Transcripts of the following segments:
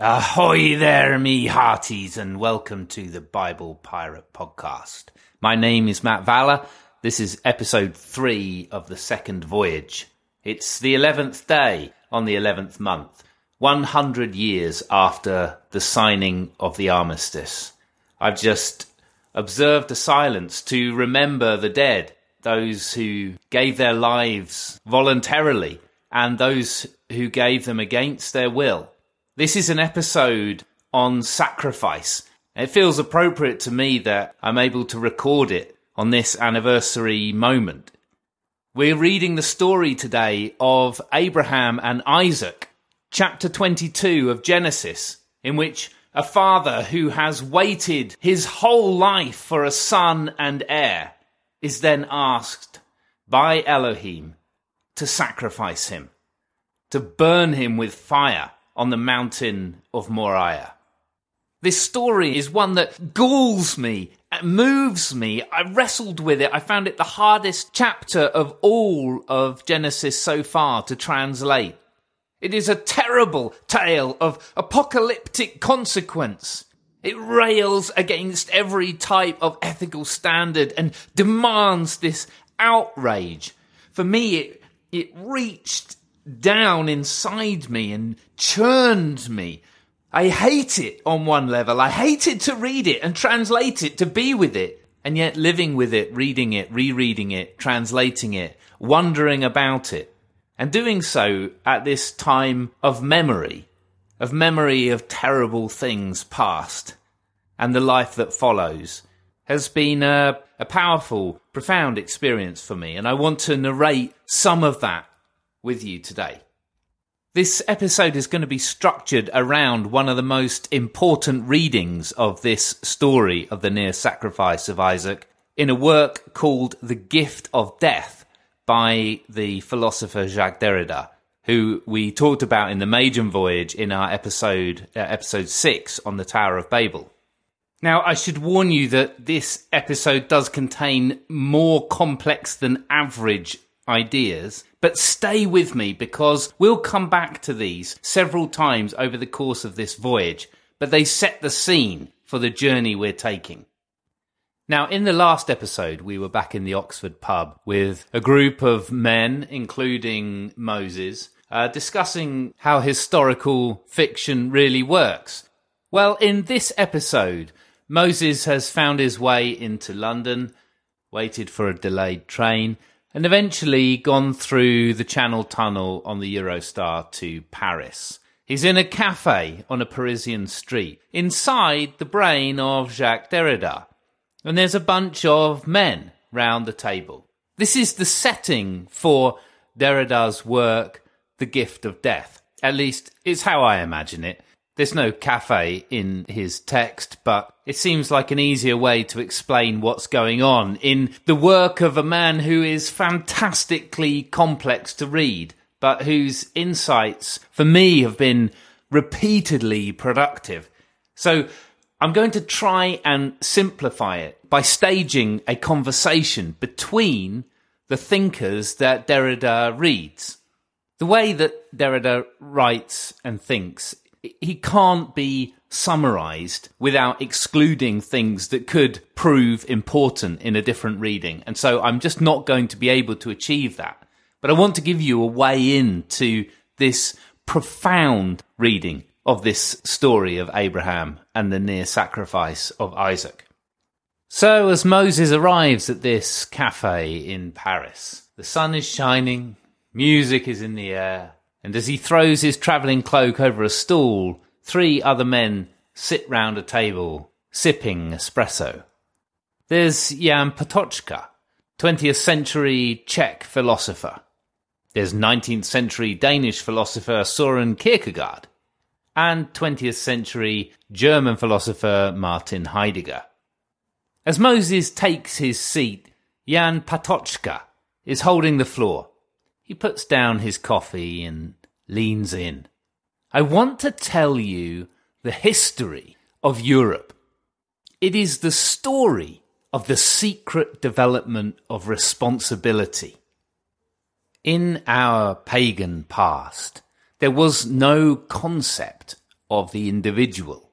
Ahoy there, me hearties, and welcome to the Bible Pirate Podcast. My name is Matt Valler. This is episode three of the second voyage. It's the 11th day on the 11th month, 100 years after the signing of the armistice. I've just observed a silence to remember the dead, those who gave their lives voluntarily, and those who gave them against their will. This is an episode on sacrifice. It feels appropriate to me that I'm able to record it on this anniversary moment. We're reading the story today of Abraham and Isaac, chapter 22 of Genesis, in which a father who has waited his whole life for a son and heir is then asked by Elohim to sacrifice him, to burn him with fire on the mountain of Moriah. This story is one that galls me, uh, moves me. I wrestled with it. I found it the hardest chapter of all of Genesis so far to translate. It is a terrible tale of apocalyptic consequence. It rails against every type of ethical standard and demands this outrage. For me, it, it reached down inside me and churned me. I hate it on one level. I hated to read it and translate it, to be with it. And yet living with it, reading it, rereading it, translating it, wondering about it, and doing so at this time of memory, of memory of terrible things past, and the life that follows, has been a, a powerful, profound experience for me. And I want to narrate some of that with you today. This episode is going to be structured around one of the most important readings of this story of the near sacrifice of Isaac in a work called The Gift of Death by the philosopher Jacques Derrida, who we talked about in the Maiden Voyage in our episode, uh, episode 6 on the Tower of Babel. Now, I should warn you that this episode does contain more complex than average ideas, but stay with me because we'll come back to these several times over the course of this voyage, but they set the scene for the journey we're taking. Now, in the last episode, we were back in the Oxford pub with a group of men, including Moses, uh, discussing how historical fiction really works. Well, in this episode, Moses has found his way into London, waited for a delayed train, and eventually gone through the Channel Tunnel on the Eurostar to Paris. He's in a cafe on a Parisian street, inside the brain of Jacques Derrida, and there's a bunch of men round the table. This is the setting for Derrida's work, The Gift of Death. At least, it's how I imagine it. There's no cafe in his text, but it seems like an easier way to explain what's going on in the work of a man who is fantastically complex to read, but whose insights, for me, have been repeatedly productive. So I'm going to try and simplify it by staging a conversation between the thinkers that Derrida reads. The way that Derrida writes and thinks he can't be summarized without excluding things that could prove important in a different reading. And so I'm just not going to be able to achieve that. But I want to give you a way in to this profound reading of this story of Abraham and the near sacrifice of Isaac. So as Moses arrives at this cafe in Paris, the sun is shining, music is in the air, and as he throws his travelling cloak over a stool, three other men sit round a table, sipping espresso. There's Jan Patočka, 20th century Czech philosopher. There's 19th century Danish philosopher Soren Kierkegaard. And 20th century German philosopher Martin Heidegger. As Moses takes his seat, Jan Patočka is holding the floor. He puts down his coffee and leans in. I want to tell you the history of Europe. It is the story of the secret development of responsibility. In our pagan past, there was no concept of the individual.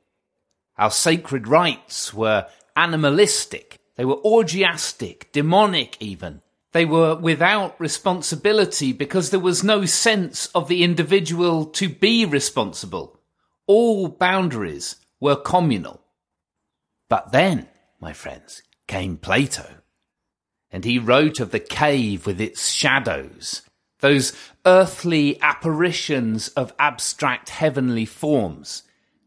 Our sacred rites were animalistic. They were orgiastic, demonic even. They were without responsibility because there was no sense of the individual to be responsible. All boundaries were communal. But then, my friends, came Plato. And he wrote of the cave with its shadows, those earthly apparitions of abstract heavenly forms,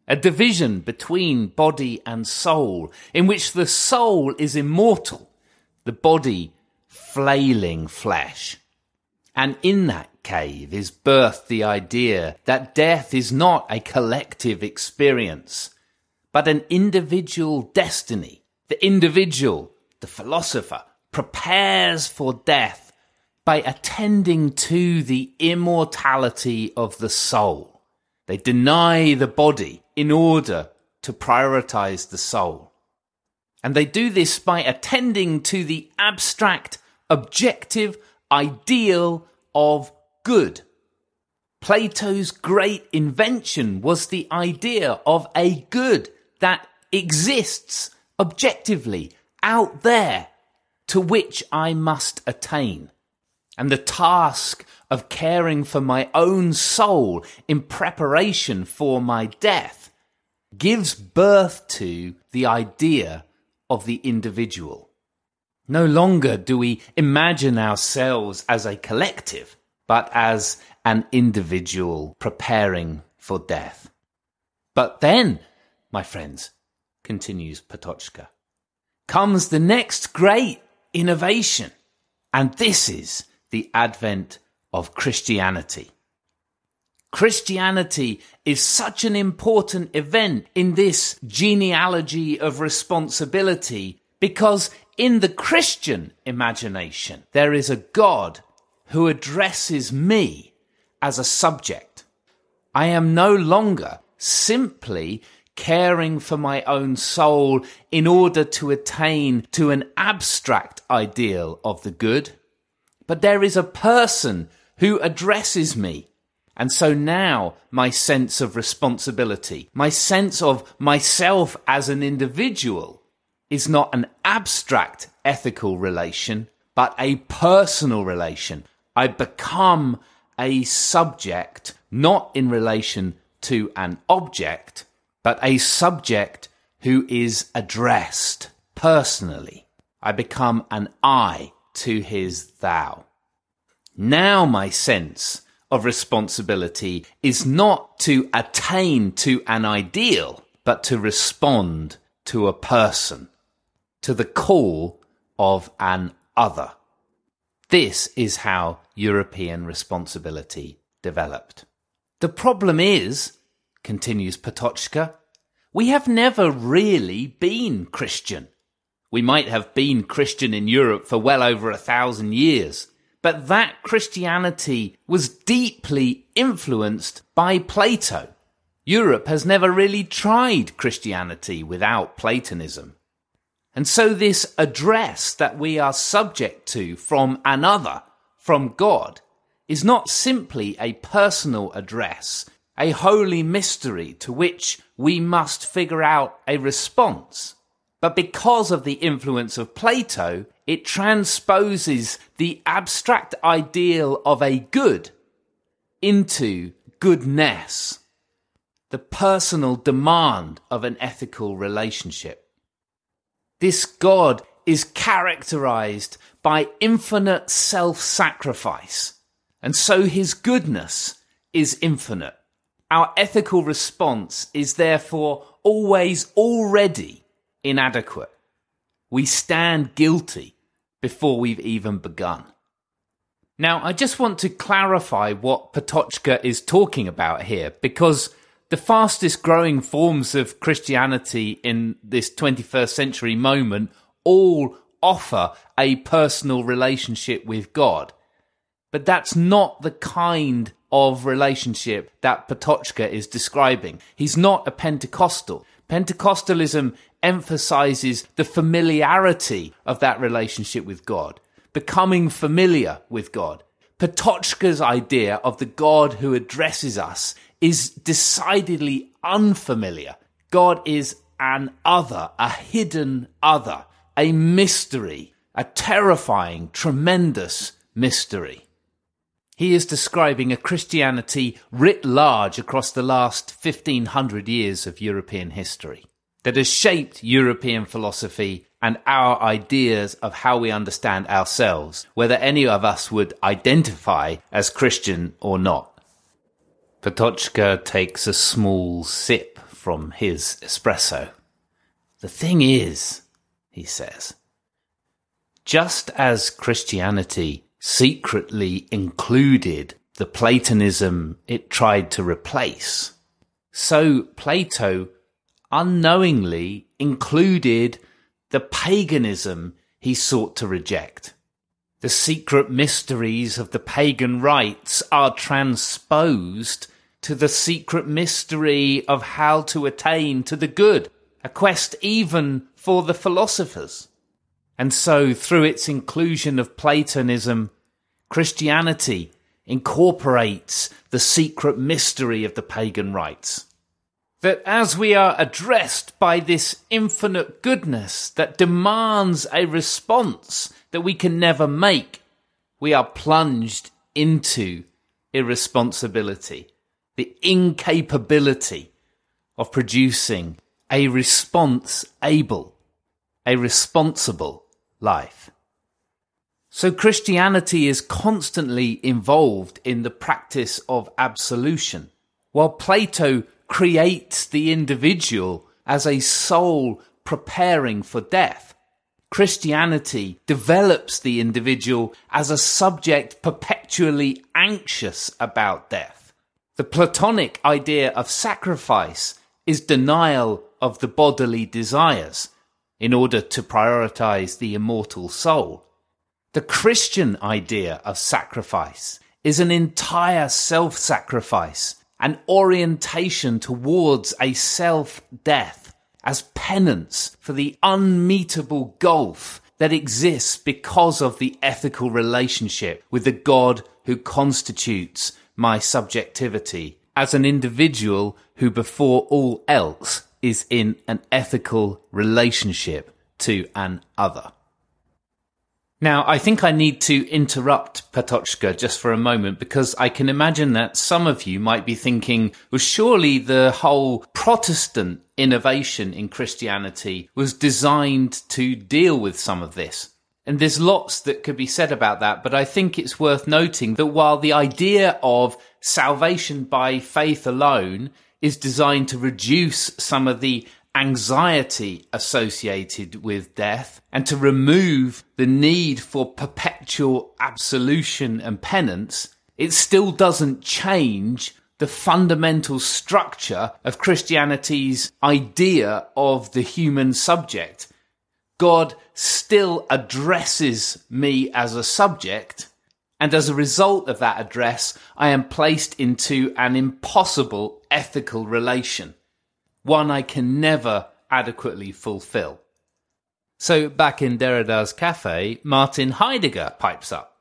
a division between body and soul, in which the soul is immortal, the body flailing flesh. And in that cave is birthed the idea that death is not a collective experience, but an individual destiny. The individual, the philosopher, prepares for death by attending to the immortality of the soul. They deny the body in order to prioritize the soul. And they do this by attending to the abstract, objective ideal of good. Plato's great invention was the idea of a good that exists objectively out there to which I must attain. And the task of caring for my own soul in preparation for my death gives birth to the idea of the individual. No longer do we imagine ourselves as a collective, but as an individual preparing for death. But then, my friends, continues Patočka, comes the next great innovation. And this is the advent of Christianity. Christianity is such an important event in this genealogy of responsibility because in the Christian imagination, there is a God who addresses me as a subject. I am no longer simply caring for my own soul in order to attain to an abstract ideal of the good, but there is a person who addresses me. And so now my sense of responsibility, my sense of myself as an individual is not an abstract ethical relation, but a personal relation. I become a subject, not in relation to an object, but a subject who is addressed personally. I become an I to his thou. Now my sense of responsibility is not to attain to an ideal, but to respond to a person, to the call of an other. This is how European responsibility developed. The problem is continues Patočka, we have never really been Christian. We might have been Christian in Europe for well over a thousand years, but that Christianity was deeply influenced by Plato. Europe has never really tried Christianity without Platonism. And so this address that we are subject to from another, from God, is not simply a personal address a holy mystery to which we must figure out a response. But because of the influence of Plato, it transposes the abstract ideal of a good into goodness, the personal demand of an ethical relationship. This God is characterized by infinite self sacrifice, and so his goodness is infinite. Our ethical response is therefore always already inadequate. We stand guilty before we've even begun. Now, I just want to clarify what Patočka is talking about here because the fastest growing forms of Christianity in this 21st century moment all offer a personal relationship with God. But that's not the kind of relationship that Patočka is describing. He's not a Pentecostal. Pentecostalism emphasizes the familiarity of that relationship with God, becoming familiar with God. Patočka's idea of the God who addresses us is decidedly unfamiliar. God is an other, a hidden other, a mystery, a terrifying, tremendous mystery. He is describing a Christianity writ large across the last 1500 years of European history that has shaped European philosophy and our ideas of how we understand ourselves, whether any of us would identify as Christian or not. Patočka takes a small sip from his espresso. The thing is, he says, just as Christianity secretly included the Platonism it tried to replace. So Plato unknowingly included the paganism he sought to reject. The secret mysteries of the pagan rites are transposed to the secret mystery of how to attain to the good, a quest even for the philosophers. And so, through its inclusion of Platonism, Christianity incorporates the secret mystery of the pagan rites. That as we are addressed by this infinite goodness that demands a response that we can never make, we are plunged into irresponsibility, the incapability of producing a response able, a responsible life. So Christianity is constantly involved in the practice of absolution, while Plato creates the individual as a soul preparing for death. Christianity develops the individual as a subject perpetually anxious about death. The Platonic idea of sacrifice is denial of the bodily desires in order to prioritize the immortal soul. The Christian idea of sacrifice is an entire self sacrifice, an orientation towards a self death as penance for the unmeetable gulf that exists because of the ethical relationship with the God who constitutes my subjectivity as an individual who before all else is in an ethical relationship to an other. Now, I think I need to interrupt Patočka just for a moment because I can imagine that some of you might be thinking, well, surely the whole Protestant innovation in Christianity was designed to deal with some of this. And there's lots that could be said about that, but I think it's worth noting that while the idea of salvation by faith alone is designed to reduce some of the anxiety associated with death and to remove the need for perpetual absolution and penance, it still doesn't change the fundamental structure of Christianity's idea of the human subject. God still addresses me as a subject, and as a result of that address, I am placed into an impossible ethical relation one I can never adequately fulfill. So back in Derrida's cafe, Martin Heidegger pipes up.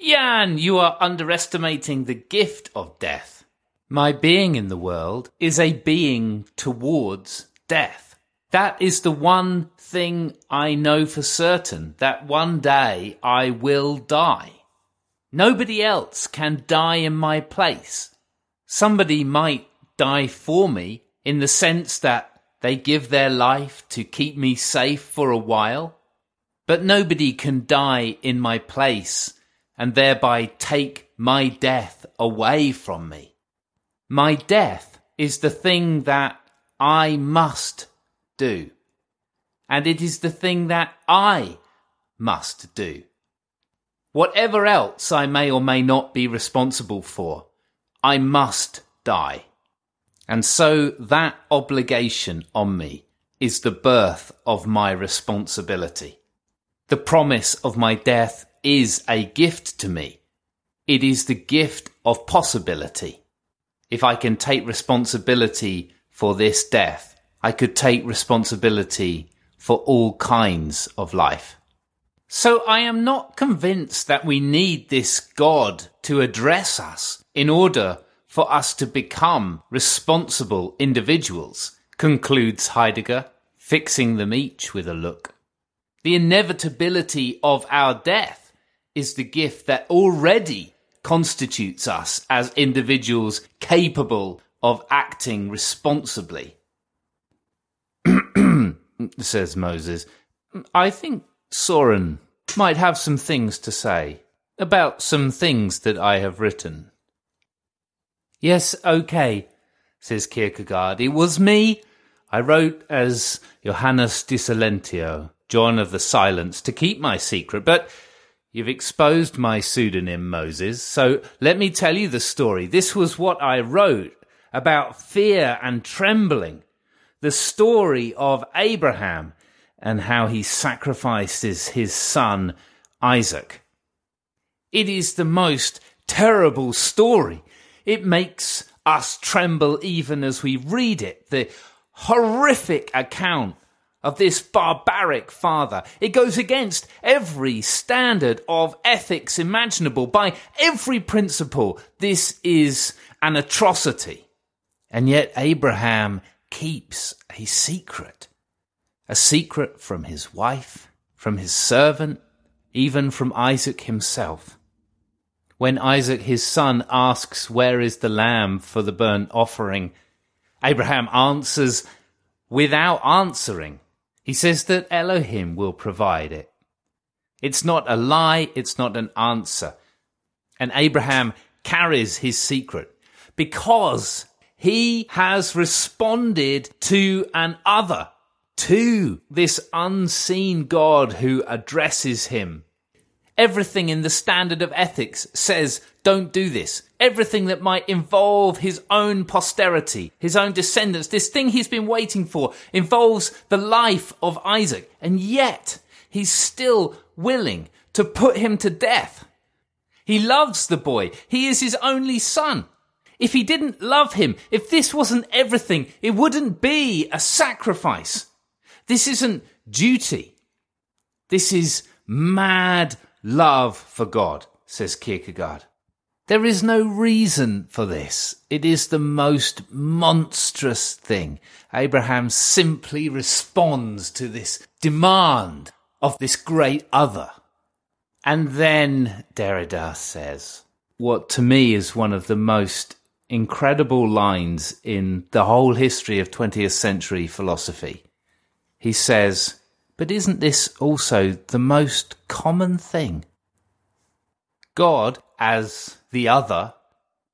Jan, you are underestimating the gift of death. My being in the world is a being towards death. That is the one thing I know for certain that one day I will die. Nobody else can die in my place. Somebody might die for me, in the sense that they give their life to keep me safe for a while, but nobody can die in my place and thereby take my death away from me. My death is the thing that I must do. And it is the thing that I must do. Whatever else I may or may not be responsible for, I must die. And so that obligation on me is the birth of my responsibility. The promise of my death is a gift to me. It is the gift of possibility. If I can take responsibility for this death, I could take responsibility for all kinds of life. So I am not convinced that we need this God to address us in order for us to become responsible individuals, concludes Heidegger, fixing them each with a look. The inevitability of our death is the gift that already constitutes us as individuals capable of acting responsibly. Says Moses. I think Soren might have some things to say about some things that I have written. Yes, okay, says Kierkegaard. It was me. I wrote as Johannes de Silentio, John of the Silence, to keep my secret, but you've exposed my pseudonym, Moses, so let me tell you the story. This was what I wrote about fear and trembling, the story of Abraham and how he sacrifices his son Isaac. It is the most terrible story. It makes us tremble even as we read it. The horrific account of this barbaric father. It goes against every standard of ethics imaginable. By every principle, this is an atrocity. And yet Abraham keeps a secret. A secret from his wife, from his servant, even from Isaac himself. When Isaac his son asks, Where is the lamb for the burnt offering? Abraham answers without answering. He says that Elohim will provide it. It's not a lie, it's not an answer. And Abraham carries his secret because he has responded to an other, to this unseen God who addresses him Everything in the standard of ethics says don't do this. Everything that might involve his own posterity, his own descendants, this thing he's been waiting for involves the life of Isaac. And yet he's still willing to put him to death. He loves the boy. He is his only son. If he didn't love him, if this wasn't everything, it wouldn't be a sacrifice. This isn't duty. This is mad love for God, says Kierkegaard. There is no reason for this. It is the most monstrous thing. Abraham simply responds to this demand of this great other. And then Derrida says what to me is one of the most incredible lines in the whole history of 20th century philosophy. He says, but isn't this also the most common thing? God, as the other,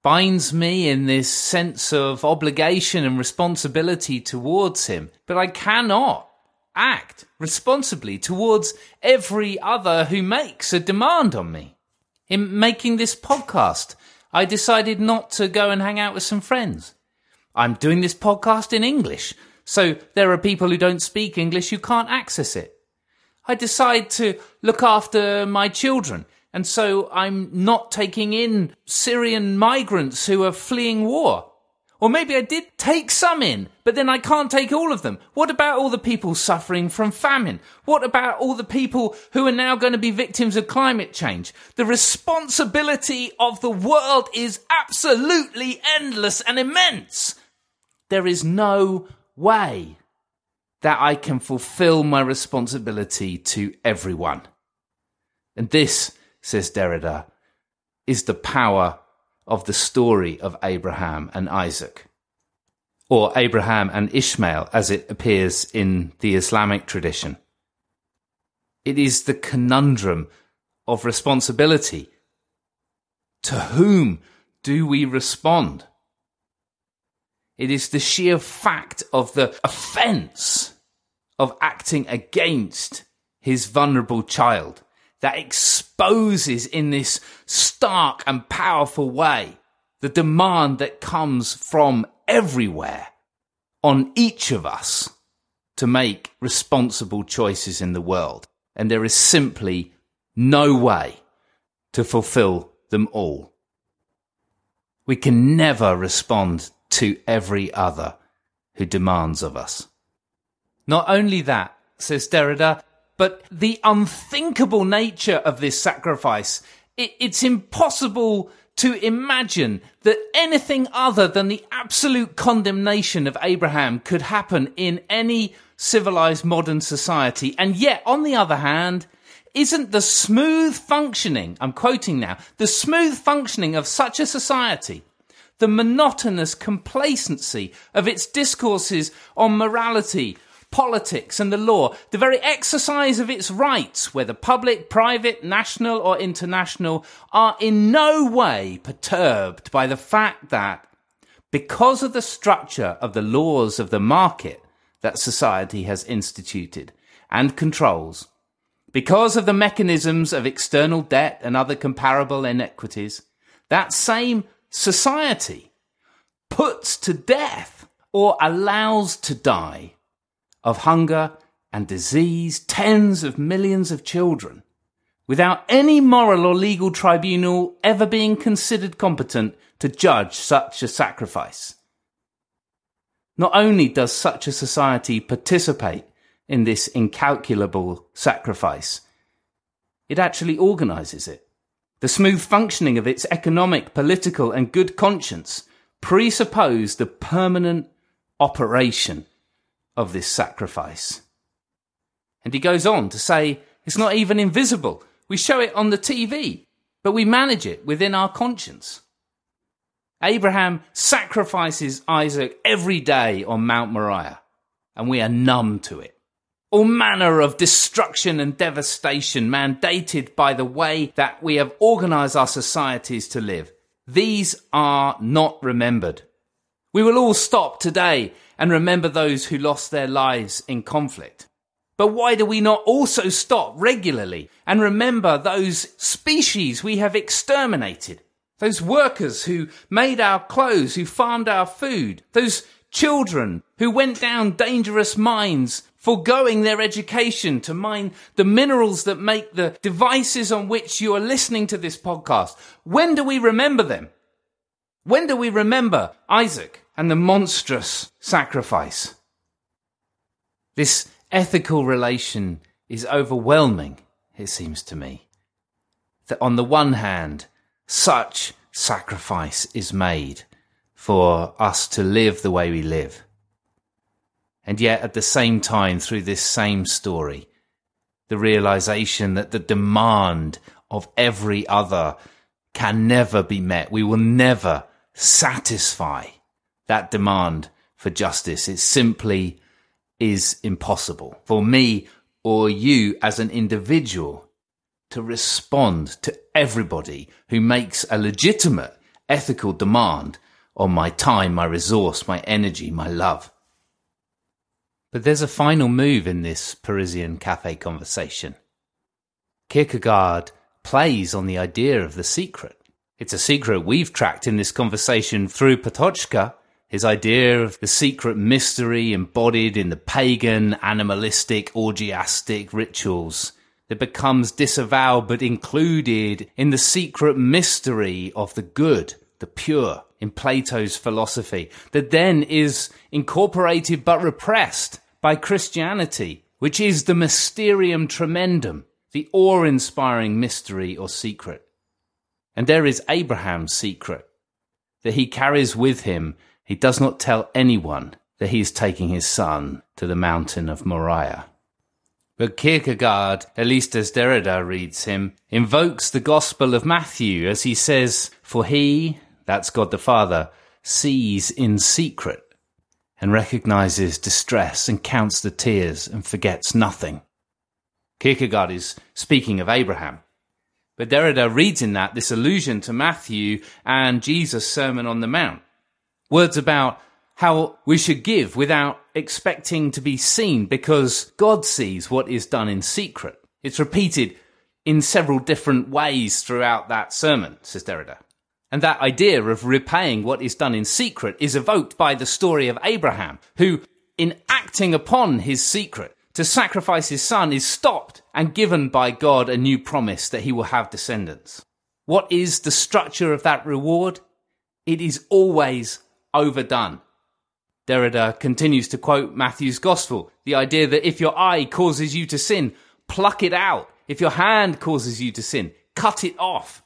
binds me in this sense of obligation and responsibility towards Him, but I cannot act responsibly towards every other who makes a demand on me. In making this podcast, I decided not to go and hang out with some friends. I'm doing this podcast in English so there are people who don't speak English who can't access it. I decide to look after my children. And so I'm not taking in Syrian migrants who are fleeing war. Or maybe I did take some in, but then I can't take all of them. What about all the people suffering from famine? What about all the people who are now going to be victims of climate change? The responsibility of the world is absolutely endless and immense. There is no way that I can fulfill my responsibility to everyone. And this, says Derrida, is the power of the story of Abraham and Isaac, or Abraham and Ishmael as it appears in the Islamic tradition. It is the conundrum of responsibility. To whom do we respond? It is the sheer fact of the offense of acting against his vulnerable child that exposes in this stark and powerful way the demand that comes from everywhere on each of us to make responsible choices in the world. And there is simply no way to fulfill them all. We can never respond to every other who demands of us. Not only that, says Derrida, but the unthinkable nature of this sacrifice. It, it's impossible to imagine that anything other than the absolute condemnation of Abraham could happen in any civilized modern society. And yet, on the other hand, isn't the smooth functioning, I'm quoting now, the smooth functioning of such a society, the monotonous complacency of its discourses on morality, politics and the law, the very exercise of its rights, whether public, private, national or international, are in no way perturbed by the fact that because of the structure of the laws of the market that society has instituted and controls, because of the mechanisms of external debt and other comparable inequities, that same society puts to death or allows to die of hunger and disease tens of millions of children without any moral or legal tribunal ever being considered competent to judge such a sacrifice. Not only does such a society participate in this incalculable sacrifice, it actually organizes it. The smooth functioning of its economic, political, and good conscience presuppose the permanent operation of this sacrifice. And he goes on to say, it's not even invisible. We show it on the TV, but we manage it within our conscience. Abraham sacrifices Isaac every day on Mount Moriah, and we are numb to it. All manner of destruction and devastation mandated by the way that we have organized our societies to live. These are not remembered. We will all stop today and remember those who lost their lives in conflict. But why do we not also stop regularly and remember those species we have exterminated? Those workers who made our clothes, who farmed our food, those children who went down dangerous mines, foregoing their education to mine the minerals that make the devices on which you are listening to this podcast. When do we remember them? When do we remember Isaac and the monstrous sacrifice? This ethical relation is overwhelming, it seems to me. That on the one hand, such sacrifice is made for us to live the way we live. And yet, at the same time, through this same story, the realization that the demand of every other can never be met. We will never satisfy that demand for justice. It simply is impossible for me or you as an individual to respond to everybody who makes a legitimate ethical demand on my time, my resource, my energy, my love. But there's a final move in this Parisian cafe conversation. Kierkegaard plays on the idea of the secret. It's a secret we've tracked in this conversation through Patočka, his idea of the secret mystery embodied in the pagan, animalistic, orgiastic rituals that becomes disavowed but included in the secret mystery of the good, the pure, in Plato's philosophy, that then is incorporated but repressed by Christianity, which is the mysterium tremendum, the awe inspiring mystery or secret. And there is Abraham's secret that he carries with him. He does not tell anyone that he is taking his son to the mountain of Moriah. But Kierkegaard, at least as Derrida reads him, invokes the Gospel of Matthew as he says, For he, that's God the Father, sees in secret and recognizes distress and counts the tears and forgets nothing. Kierkegaard is speaking of Abraham. But Derrida reads in that this allusion to Matthew and Jesus' Sermon on the Mount. Words about how we should give without expecting to be seen because God sees what is done in secret. It's repeated in several different ways throughout that sermon, says Derrida. And that idea of repaying what is done in secret is evoked by the story of Abraham, who, in acting upon his secret, to sacrifice his son is stopped and given by God a new promise that he will have descendants. What is the structure of that reward? It is always overdone. Derrida continues to quote Matthew's gospel, the idea that if your eye causes you to sin, pluck it out. If your hand causes you to sin, cut it off.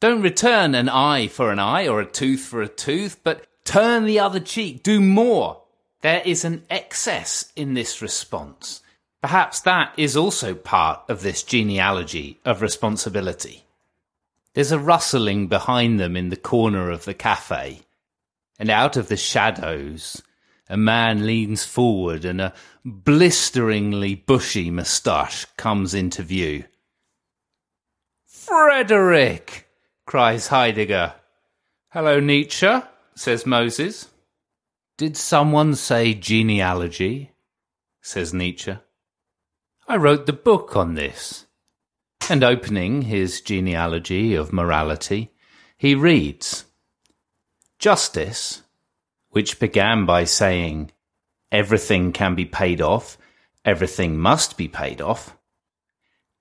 Don't return an eye for an eye or a tooth for a tooth, but turn the other cheek. Do more. There is an excess in this response. Perhaps that is also part of this genealogy of responsibility. There's a rustling behind them in the corner of the cafe, and out of the shadows, a man leans forward and a blisteringly bushy moustache comes into view. Frederick! cries Heidegger. Hello, Nietzsche, says Moses. Did someone say genealogy? says Nietzsche. I wrote the book on this. And opening his genealogy of morality, he reads Justice, which began by saying, everything can be paid off, everything must be paid off,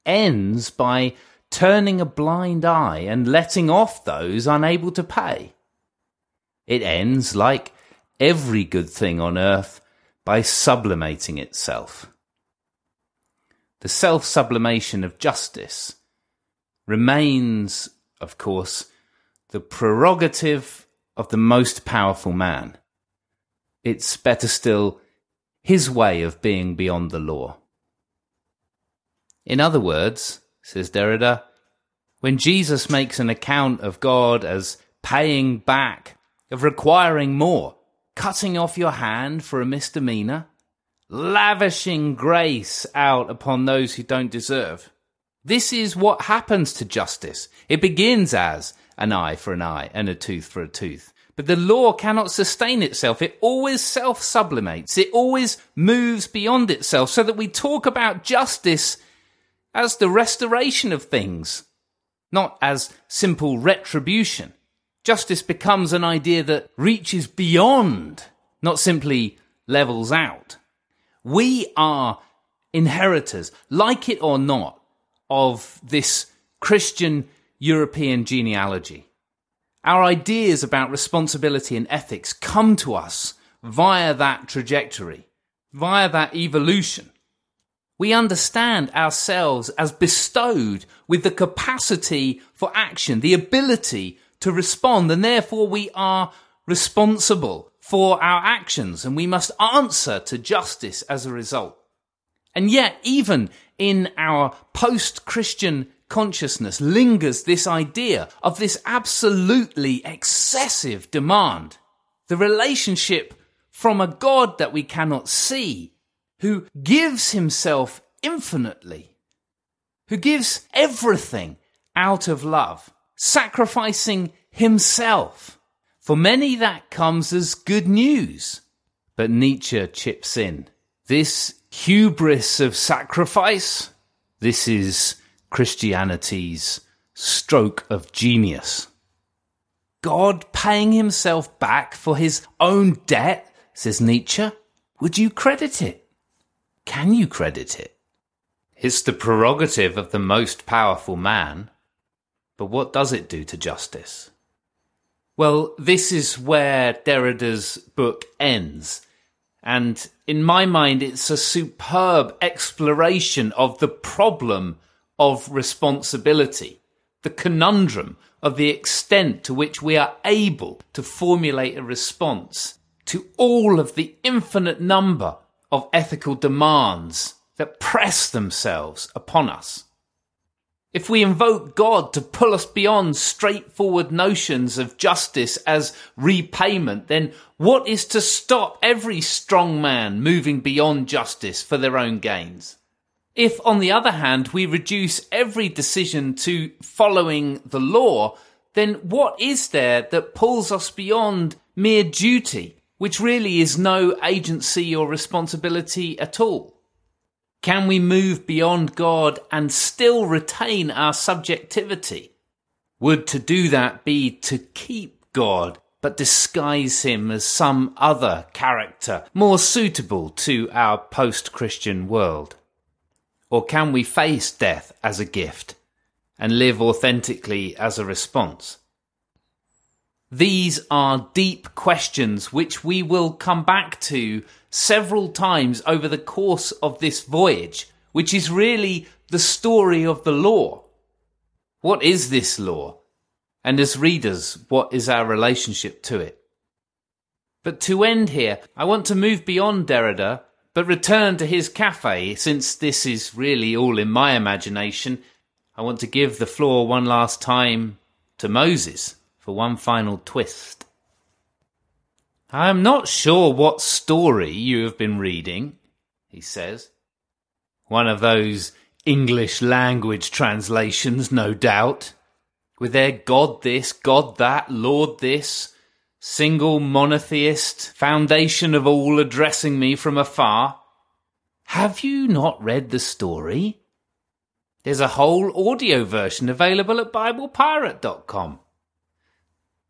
ends by turning a blind eye and letting off those unable to pay. It ends, like every good thing on earth, by sublimating itself the self sublimation of justice remains, of course, the prerogative of the most powerful man. It's better still, his way of being beyond the law. In other words, says Derrida, when Jesus makes an account of God as paying back, of requiring more, cutting off your hand for a misdemeanor, lavishing grace out upon those who don't deserve. This is what happens to justice. It begins as an eye for an eye and a tooth for a tooth. But the law cannot sustain itself. It always self sublimates. It always moves beyond itself so that we talk about justice as the restoration of things, not as simple retribution. Justice becomes an idea that reaches beyond, not simply levels out. We are inheritors, like it or not, of this Christian European genealogy. Our ideas about responsibility and ethics come to us via that trajectory, via that evolution. We understand ourselves as bestowed with the capacity for action, the ability to respond, and therefore we are responsible for our actions and we must answer to justice as a result. And yet, even in our post-Christian consciousness lingers this idea of this absolutely excessive demand. The relationship from a God that we cannot see, who gives himself infinitely, who gives everything out of love, sacrificing himself for many, that comes as good news. But Nietzsche chips in. This hubris of sacrifice, this is Christianity's stroke of genius. God paying himself back for his own debt, says Nietzsche. Would you credit it? Can you credit it? It's the prerogative of the most powerful man. But what does it do to justice? Well, this is where Derrida's book ends. And in my mind, it's a superb exploration of the problem of responsibility, the conundrum of the extent to which we are able to formulate a response to all of the infinite number of ethical demands that press themselves upon us. If we invoke God to pull us beyond straightforward notions of justice as repayment, then what is to stop every strong man moving beyond justice for their own gains? If, on the other hand, we reduce every decision to following the law, then what is there that pulls us beyond mere duty, which really is no agency or responsibility at all? Can we move beyond God and still retain our subjectivity? Would to do that be to keep God, but disguise him as some other character more suitable to our post Christian world? Or can we face death as a gift and live authentically as a response? These are deep questions which we will come back to several times over the course of this voyage, which is really the story of the law. What is this law? And as readers, what is our relationship to it? But to end here, I want to move beyond Derrida, but return to his cafe, since this is really all in my imagination. I want to give the floor one last time to Moses for one final twist. I am not sure what story you have been reading, he says. One of those English language translations, no doubt, with their God this, God that, Lord this, single monotheist, foundation of all addressing me from afar. Have you not read the story? There's a whole audio version available at BiblePirate.com.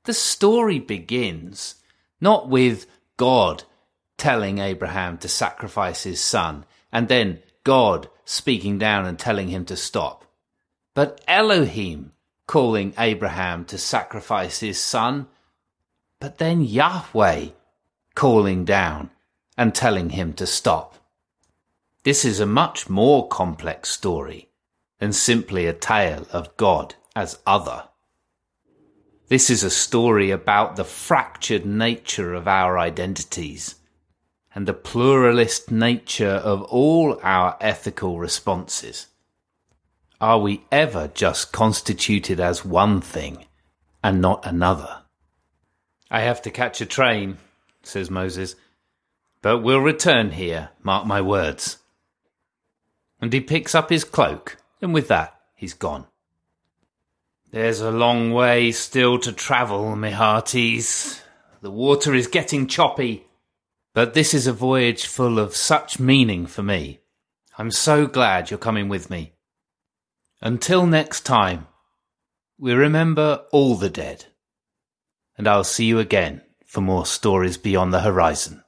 The story begins not with God telling Abraham to sacrifice his son and then God speaking down and telling him to stop, but Elohim calling Abraham to sacrifice his son, but then Yahweh calling down and telling him to stop. This is a much more complex story than simply a tale of God as other. This is a story about the fractured nature of our identities and the pluralist nature of all our ethical responses. Are we ever just constituted as one thing and not another? I have to catch a train, says Moses, but we'll return here, mark my words. And he picks up his cloak, and with that he's gone. There's a long way still to travel, me hearties. The water is getting choppy, but this is a voyage full of such meaning for me. I'm so glad you're coming with me. Until next time, we remember all the dead, and I'll see you again for more stories beyond the horizon.